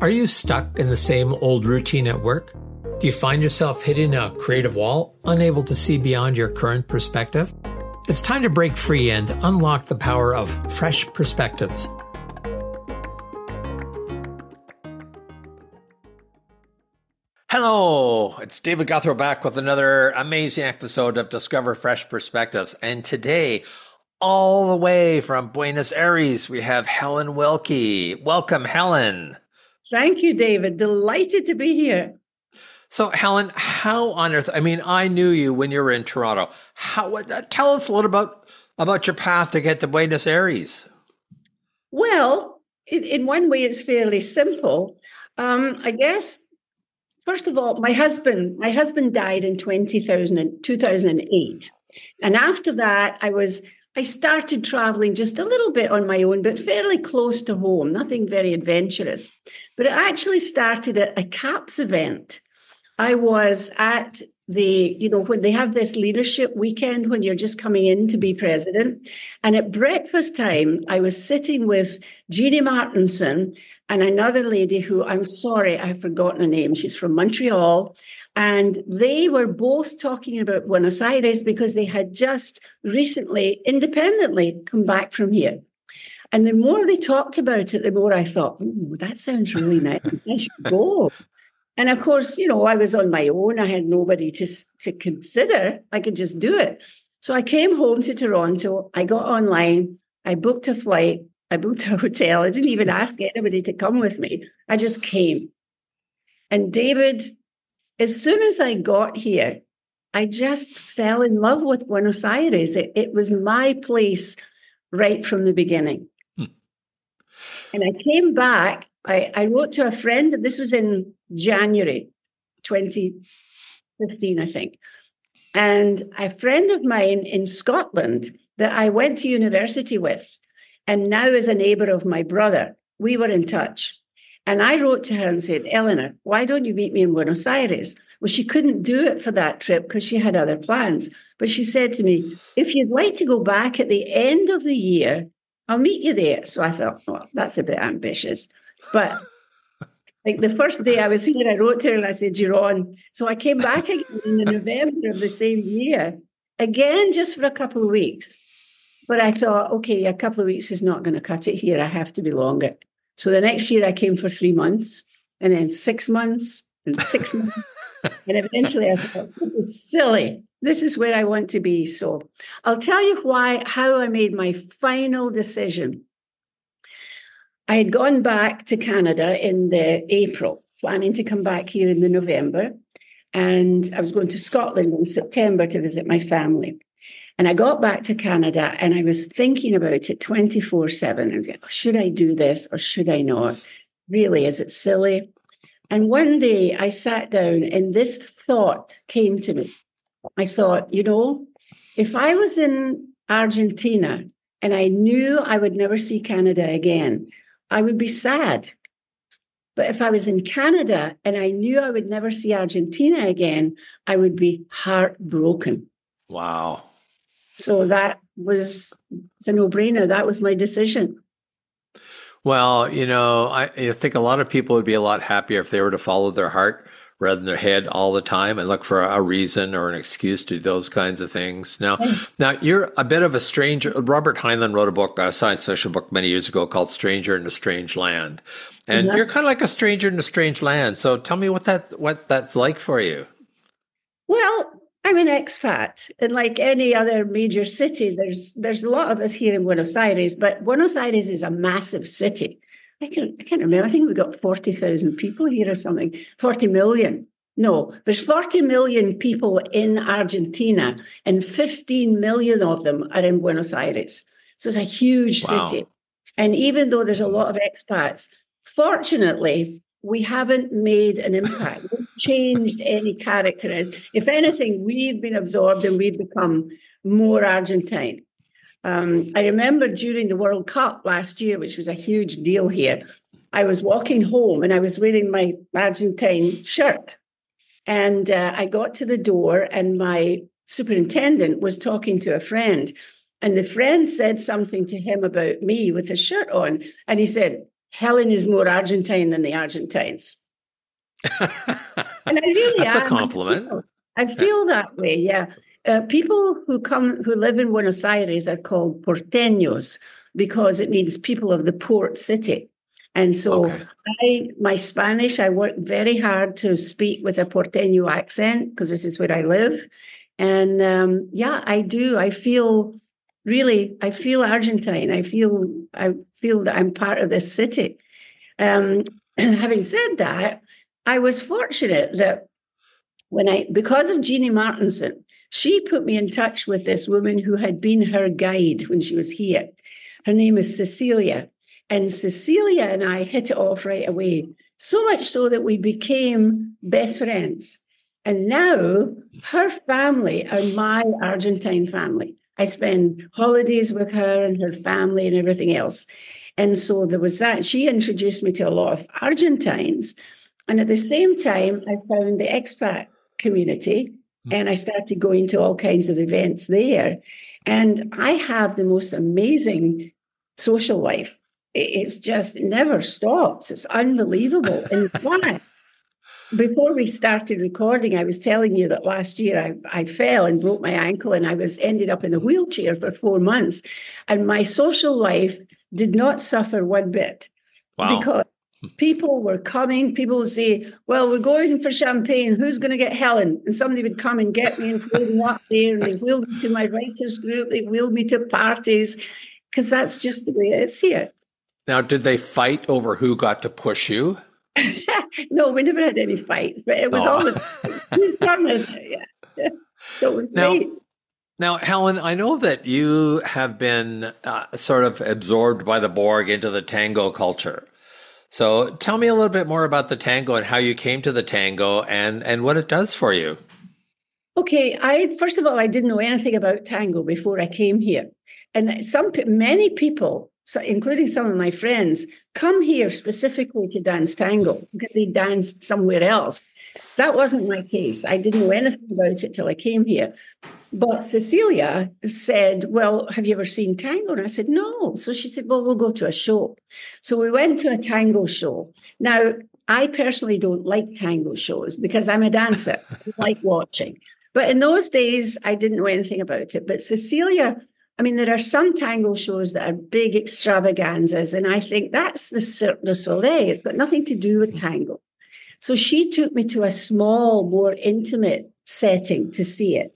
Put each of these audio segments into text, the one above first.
Are you stuck in the same old routine at work? Do you find yourself hitting a creative wall, unable to see beyond your current perspective? It's time to break free and unlock the power of fresh perspectives. Hello, it's David Gouthro back with another amazing episode of Discover Fresh Perspectives. And today, all the way from Buenos Aires, we have Helen Wilkie. Welcome, Helen. Thank you, David. Delighted to be here. So, Helen, how on earth? I mean, I knew you when you were in Toronto. How? What, tell us a little about about your path to get to Buenos Aires. Well, in, in one way, it's fairly simple. Um, I guess. First of all, my husband, my husband died in 2000, 2008. And after that, I was I started traveling just a little bit on my own, but fairly close to home, nothing very adventurous. But it actually started at a CAPS event. I was at the, you know, when they have this leadership weekend when you're just coming in to be president. And at breakfast time, I was sitting with Jeannie Martinson and another lady who I'm sorry, I've forgotten her name. She's from Montreal. And they were both talking about Buenos Aires because they had just recently independently come back from here. And the more they talked about it, the more I thought, oh, that sounds really nice. I should go. And of course, you know, I was on my own. I had nobody to, to consider. I could just do it. So I came home to Toronto. I got online. I booked a flight. I booked a hotel. I didn't even ask anybody to come with me. I just came. And David as soon as I got here, I just fell in love with Buenos Aires. It, it was my place right from the beginning. Hmm. And I came back. I, I wrote to a friend, this was in January 2015, I think. And a friend of mine in Scotland that I went to university with, and now is a neighbor of my brother, we were in touch. And I wrote to her and said, Eleanor, why don't you meet me in Buenos Aires? Well, she couldn't do it for that trip because she had other plans. But she said to me, if you'd like to go back at the end of the year, I'll meet you there. So I thought, well, that's a bit ambitious. But like the first day I was here, I wrote to her and I said, You're on. So I came back again in November of the same year, again, just for a couple of weeks. But I thought, okay, a couple of weeks is not going to cut it here. I have to be longer. So the next year I came for three months and then six months and six months. and eventually I thought, this is silly. This is where I want to be. So I'll tell you why, how I made my final decision. I had gone back to Canada in the April, planning to come back here in the November. And I was going to Scotland in September to visit my family. And I got back to Canada and I was thinking about it 24 7. Should I do this or should I not? Really, is it silly? And one day I sat down and this thought came to me. I thought, you know, if I was in Argentina and I knew I would never see Canada again, I would be sad. But if I was in Canada and I knew I would never see Argentina again, I would be heartbroken. Wow. So that was a no brainer. That was my decision. Well, you know, I, I, think a lot of people would be a lot happier if they were to follow their heart rather than their head all the time and look for a reason or an excuse to do those kinds of things. Now, now you're a bit of a stranger. Robert Heinlein wrote a book, a science fiction book many years ago called Stranger in a Strange Land. And mm-hmm. you're kind of like a stranger in a strange land. So tell me what that what that's like for you. Well, I'm an expat, and like any other major city, there's there's a lot of us here in Buenos Aires, but Buenos Aires is a massive city. I can't, I can't remember. I think we've got forty thousand people here or something. Forty million. No, there's 40 million people in Argentina, and 15 million of them are in Buenos Aires. So it's a huge wow. city. And even though there's a lot of expats, fortunately, we haven't made an impact, we've changed any character. And if anything, we've been absorbed and we've become more Argentine. Um, I remember during the World Cup last year, which was a huge deal here, I was walking home and I was wearing my Argentine shirt. And uh, I got to the door, and my superintendent was talking to a friend. And the friend said something to him about me with his shirt on. And he said, Helen is more Argentine than the Argentines. and I really That's am. a compliment. I feel, I feel that way, yeah. Uh, people who come who live in Buenos Aires are called porteños because it means people of the port city. And so Okay. I my Spanish, I work very hard to speak with a porteño accent because this is where I live. And um, yeah, I do. I feel really, I feel Argentine. I feel I feel that I'm part of this city. Um, having said that, I was fortunate that when I, because of Jeannie Martinson, she put me in touch with this woman who had been her guide when she was here. Her name is Cecilia. And Cecilia and I hit it off right away, so much so that we became best friends. And now her family are my Argentine family. I spend holidays with her and her family and everything else. And so there was that. She introduced me to a lot of Argentines. And at the same time, I found the expat community Mm. and I started going to all kinds of events there. And I have the most amazing social life. It's just it never stops. It's unbelievable. In fact, before we started recording, I was telling you that last year I, I fell and broke my ankle and I was ended up in a wheelchair for four months. And my social life did not suffer one bit Wow. because people were coming. People would say, Well, we're going for champagne. Who's going to get Helen? And somebody would come and get me and wheel me up there. And they wheeled me to my writers group. They wheeled me to parties because that's just the way it is here. now, did they fight over who got to push you? no, we never had any fights, but it was Oh. always whose turn is it? Yeah. So it was Now- great. Now, Helen, I know that you have been uh, sort of absorbed by the Borg into the tango culture. So tell me a little bit more about the tango and how you came to the tango and, and what it does for you. Okay, I first of all, I didn't know anything about tango before I came here, and some many people, so including some of my friends, come here specifically to dance tango because they danced somewhere else. That wasn't my case. I didn't know anything about it till I came here. But Cecilia said, Well, have you ever seen tango? And I said, No. So she said, Well, we'll go to a show. So we went to a tango show. Now, I personally don't like tango shows because I'm a dancer, I like watching. But in those days, I didn't know anything about it. But Cecilia, I mean, there are some tango shows that are big extravaganzas, and I think that's the Cirque du Soleil. It's got nothing to do with tango. So she took me to a small, more intimate setting to see it.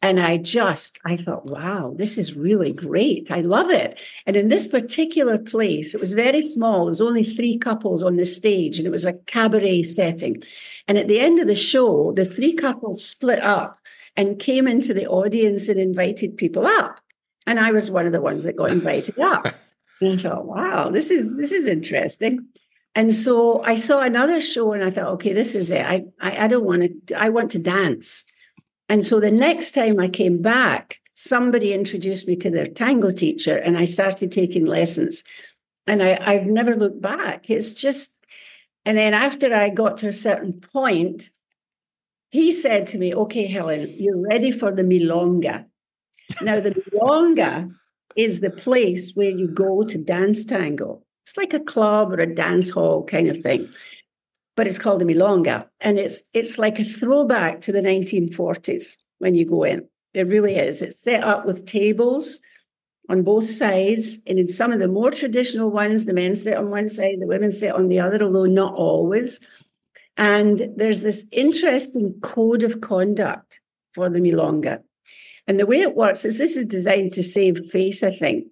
And I just, I thought, wow, this is really great. I love it. And in this particular place, it was very small. There was only three couples on the stage, and it was a cabaret setting. And at the end of the show, the three couples split up and came into the audience and invited people up. And I was one of the ones that got invited up. And I thought, wow, this is this is interesting. And so I saw another show and I thought, okay, this is it. I I, I don't want to, I want to dance. And so the next time I came back, somebody introduced me to their tango teacher and I started taking lessons. And I, I've never looked back. It's just, and then after I got to a certain point, he said to me, okay, Helen, you're ready for the milonga. Now, the milonga is the place where you go to dance tango. It's like a club or a dance hall kind of thing but it's called a milonga, and it's it's like a throwback to the 1940s when you go in. It really is. It's set up with tables on both sides, and in some of the more traditional ones, the men sit on one side, the women sit on the other, although not always. And there's this interesting code of conduct for the milonga. And the way it works is this is designed to save face, I think.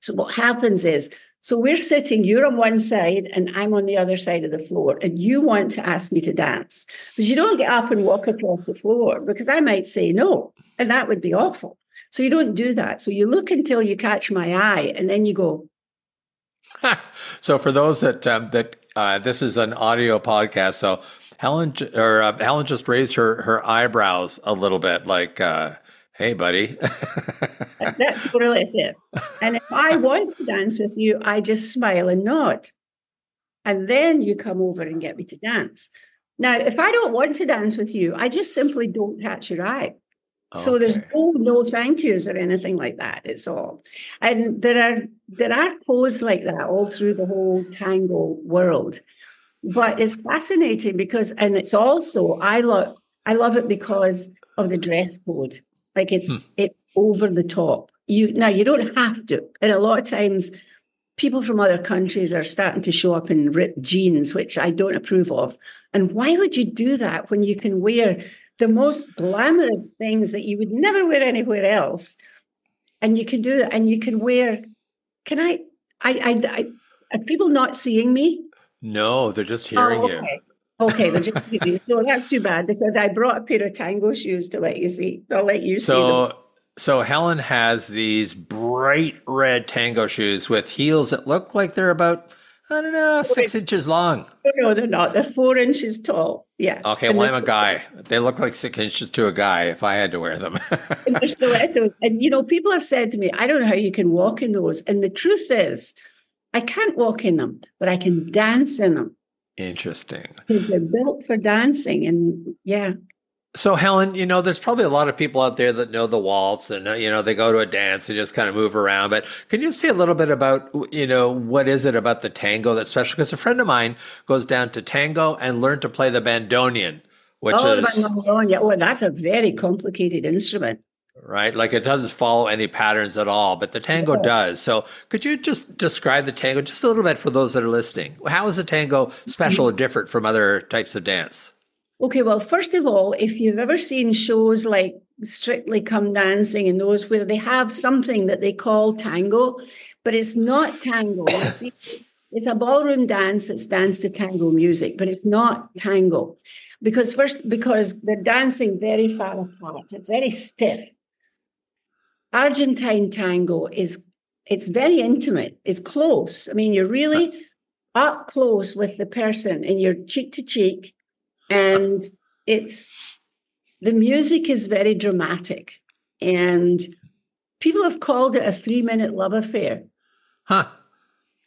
So what happens is so we're sitting, you're on one side and I'm on the other side of the floor, and you want to ask me to dance. But you don't get up and walk across the floor because I might say no, and that would be awful. So you don't do that. So you look until you catch my eye, and then you go, so for those that um, that uh, this is an audio podcast, so Helen or uh, Helen just raised her her eyebrows a little bit, like, uh, "Hey, buddy." That's more or less it. And if I want to dance with you, I just smile and nod. And then you come over and get me to dance. Now, if I don't want to dance with you, I just simply don't catch your eye. So there's no no thank yous or anything like that. It's all, and there are there are codes like that all through the whole tango world. But it's fascinating because, and it's also I love I love it because of the dress code. Like it's hmm. it's over the top. You now you don't have to, and a lot of times people from other countries are starting to show up in ripped jeans, which I don't approve of. And why would you do that when you can wear the most glamorous things that you would never wear anywhere else? And you can do that, and you can wear. Can I? I, I, I are people not seeing me? No, they're just hearing oh, okay. you. Okay, they're just. So that's too bad because I brought a pair of tango shoes to let you see. I'll let you so, see them. So Helen has these bright red tango shoes with heels that look like they're about I don't know six inches long. No, they're not. They're four inches tall. Yeah. Okay. And well, I'm a guy. They look like six inches to a guy if I had to wear them. and they're stilettos. And you know, people have said to me, "I don't know how you can walk in those." And the truth is, I can't walk in them, but I can dance in them. Interesting. Because they're built for dancing, and yeah, so, Helen, you know, there's probably a lot of people out there that know the waltz and, uh, you know, they go to a dance and just kind of move around. But can you say a little bit about, you know, what is it about the tango that's special? Because a friend of mine goes down to tango and learned to play the bandoneon, which oh, is. The bandoneon. Oh, that's a very complicated instrument. Right. Like it doesn't follow any patterns at all, but the tango yeah. does. So could you just describe the tango just a little bit for those that are listening? How is the tango special or mm-hmm. different from other types of dance? Okay, well, first of all, if you've ever seen shows like Strictly Come Dancing and those where they have something that they call tango, but it's not tango. see, it's, it's a ballroom dance that's danced to tango music, but it's not tango. Because first, because they're dancing very far apart, it's very stiff. Argentine tango is it's very intimate, it's close. I mean, you're really up close with the person and you're cheek to cheek and it's the music is very dramatic and people have called it a three minute love affair huh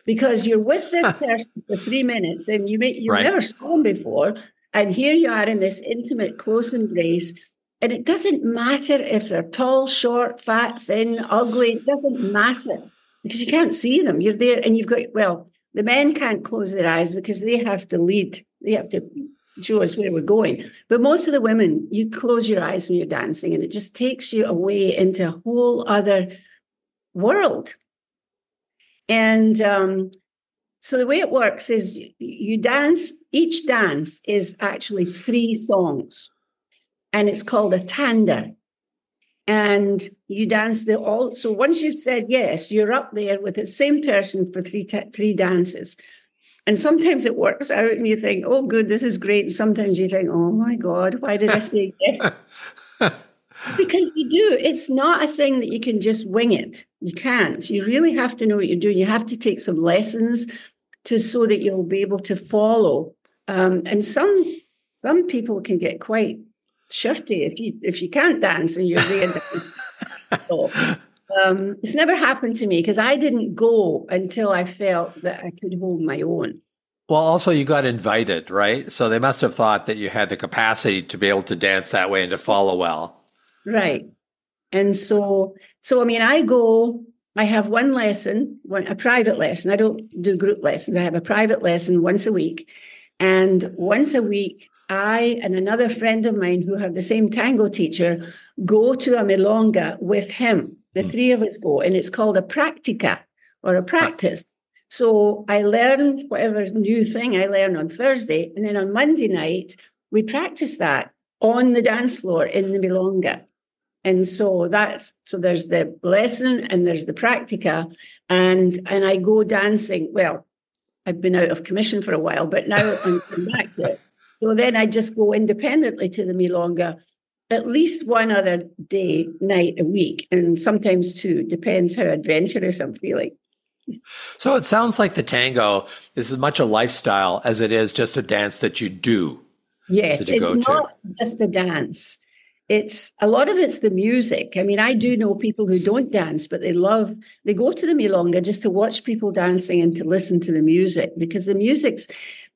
because you're with this person for three minutes and you may you've right. never spoken before and here you are in this intimate close embrace and it doesn't matter if they're tall short fat thin ugly it doesn't matter because you can't see them you're there and you've got well the men can't close their eyes because they have to lead they have to show us where we're going. But most of the women, you close your eyes when you're dancing, and it just takes you away into a whole other world. And um, so the way it works is you, you dance, each dance is actually three songs, and it's called a tanda. And you dance the all. So once you've said yes, you're up there with the same person for three three dances. And sometimes it works out and you think, oh, good, this is great. And sometimes you think, oh my God, why did I say yes? because you do. It's not a thing that you can just wing it. You can't. You really have to know what you're doing. You have to take some lessons to so that you'll be able to follow. Um, and some some people can get quite shirty if you if you can't dance and you're there. so, um, it's never happened to me because I didn't go until I felt that I could hold my own. Well, also you got invited, right? So they must have thought that you had the capacity to be able to dance that way and to follow well. Right. And so, so I mean, I go. I have one lesson, one, a private lesson. I don't do group lessons. I have a private lesson once a week, and once a week, I and another friend of mine who have the same tango teacher go to a milonga with him the mm. three of us go, and it's called a practica or a practice. So I learn whatever new thing I learn on Thursday, and then on Monday night we practice that on the dance floor in the milonga. And so that's so there's the lesson and there's the practica, and and I go dancing. Well, I've been out of commission for a while, but now I'm back to it. So then I just go independently to the milonga at least one other day, night a week, and sometimes two, depends how adventurous I'm feeling. So it sounds like the tango is as much a lifestyle as it is just a dance that you do. Yes, it's not to. just a dance. It's a lot of it's the music. I mean, I do know people who don't dance, but they love, they go to the Milonga just to watch people dancing and to listen to the music because the music's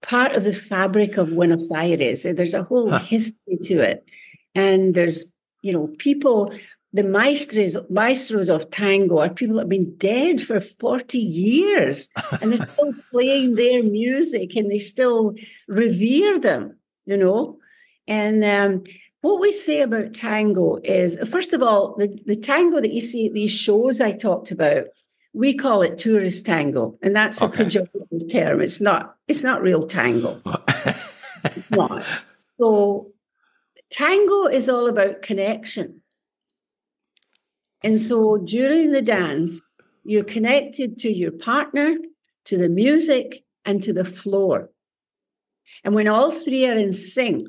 part of the fabric of Buenos Aires. There's a whole huh. history to it and there's you know, people, the maestros, maestros of tango are people that have been dead for 40 years and they're still playing their music and they still revere them, you know. And um, what we say about tango is, first of all, the, the tango that you see at these shows I talked about, we call it tourist tango, and that's okay. a pejorative term. It's not. It's not real tango. not. So, tango is all about connection, and so during the dance, you're connected to your partner, to the music, and to the floor. And when all three are in sync,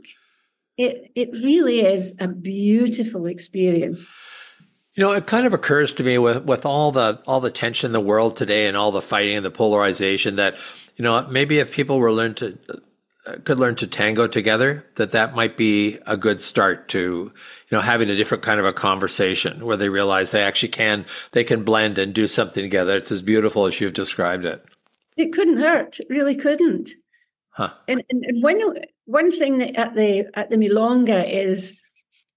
it it really is a beautiful experience. You know, it kind of occurs to me with, with all the all the tension in the world today and all the fighting and the polarization that, you know, maybe if people were learn to uh, could learn to tango together, that that might be a good start to, you know, having a different kind of a conversation where they realize they actually can they can blend and do something together. It's as beautiful as you've described it. It couldn't hurt. It really couldn't. Huh. And, and, and one one thing that at the at the milonga is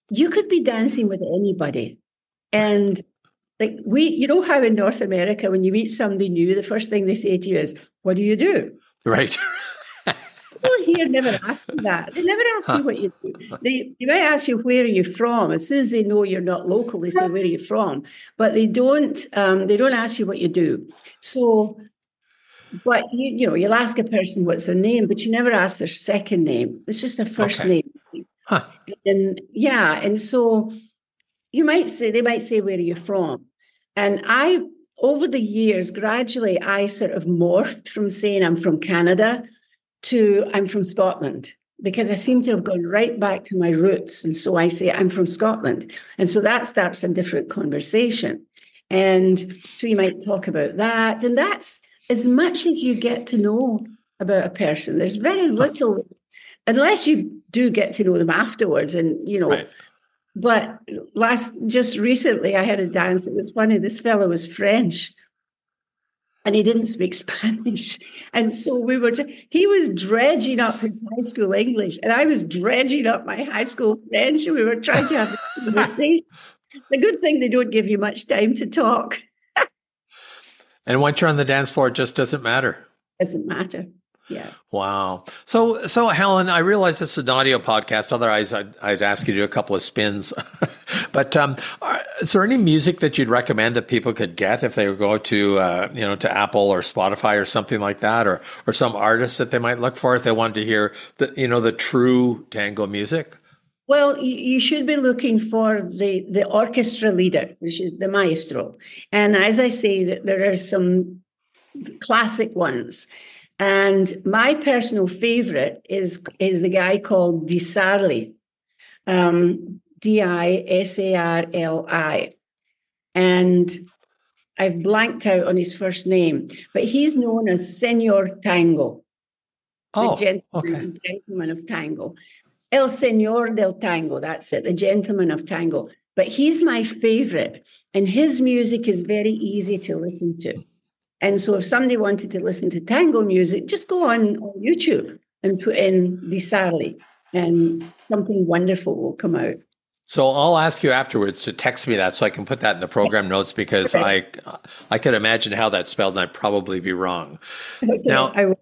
you could be dancing with anybody and like we, you know how in North America, when you meet somebody new, the first thing they say to you is, What do you do? Right. People here never ask you that. They never ask huh. you what you do. They, they might ask you, Where are you from? As soon as they know you're not local, they say, Where are you from? But they don't, um, they don't ask you what you do. So, but you, you know, you'll ask a person what's their name, but you never ask their second name. It's just their first okay. name. Huh. And yeah, and so you might say, they might say, where are you from? And I, over the years, gradually, I sort of morphed from saying I'm from Canada to I'm from Scotland because I seem to have gone right back to my roots. And so I say I'm from Scotland. And so that starts a different conversation. And so you might talk about that. And that's as much as you get to know about a person. There's very little, unless you do get to know them afterwards and, you know, right. But last, just recently, I had a dance. It was funny. This fellow was French, and he didn't speak Spanish. And so we were. He was dredging up his high school English, and I was dredging up my high school French. And we were trying to have a conversation. the good thing they don't give you much time to talk. and once you're on the dance floor, it just doesn't matter. Doesn't matter. Yeah. Wow. So, so Helen, I realize this is an audio podcast. Otherwise, I'd, I'd ask you to do a couple of spins. but um, are, is there any music that you'd recommend that people could get if they would go to, uh, you know, to Apple or Spotify or something like that, or or some artists that they might look for if they wanted to hear the, you know, the true tango music? Well, you should be looking for the, the orchestra leader, which is the maestro. And as I say, that there are some classic ones. And my personal favorite is, is the guy called Di Sarli, um, D I S A R L I. And I've blanked out on his first name, but he's known as Senor Tango. Oh, the gentleman, okay. gentleman of tango. El Senor del Tango, that's it, the gentleman of tango. But he's my favorite, and his music is very easy to listen to. And so if somebody wanted to listen to tango music, just go on, on YouTube and put in Di Sarli and something wonderful will come out. So I'll ask you afterwards to text me that so I can put that in the program notes because okay. I I could imagine how that's spelled and I'd probably be wrong. Okay, now,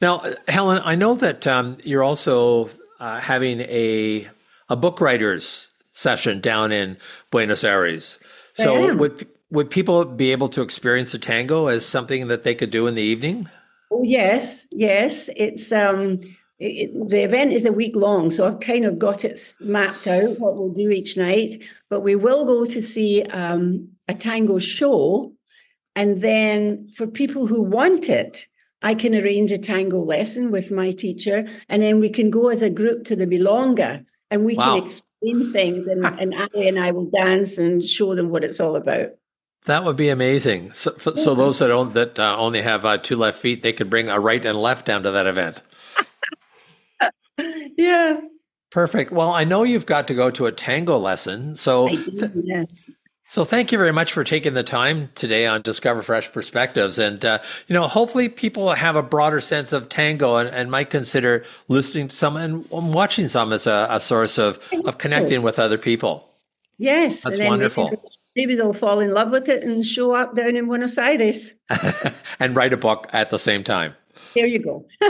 now, Helen, I know that um, you're also uh, having a a book writers session down in Buenos Aires. So would would people be able to experience a tango as something that they could do in the evening? Oh yes, yes. It's um, it, the event is a week long, so I've kind of got it mapped out what we'll do each night. But we will go to see um, a tango show, and then for people who want it, I can arrange a tango lesson with my teacher, and then we can go as a group to the milonga, and we wow. can explain things, and, and Ali and I will dance and show them what it's all about. That would be amazing. So, so those that don't, that uh, only have uh, two left feet, they could bring a right and left down to that event. yeah. Perfect. Well, I know you've got to go to a tango lesson, so th- yes. So thank you very much for taking the time today on Discover Fresh Perspectives, and uh, you know, hopefully people have a broader sense of tango and, and might consider listening to some and watching some as a, a source of of connecting with other people. Yes. That's wonderful. Maybe, they'll fall in love with it and show up down in Buenos Aires. and write a book at the same time. There you go.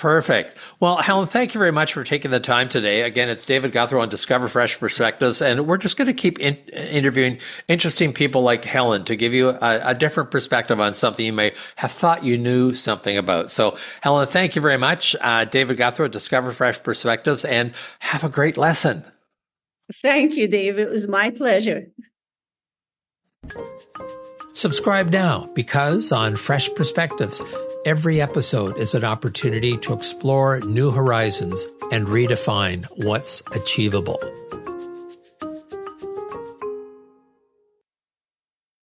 Perfect. Well, Helen, thank you very much for taking the time today. Again, it's David Gouthro on Discover Fresh Perspectives, and we're just going to keep in, interviewing interesting people like Helen to give you a, a, different perspective on something you may have thought you knew something about. So, Helen, thank you very much. Uh, David Gouthro, Discover Fresh Perspectives, and have a great lesson. Thank you, Dave. It was my pleasure. Subscribe now because on Fresh Perspectives, every episode is an opportunity to explore new horizons and redefine what's achievable.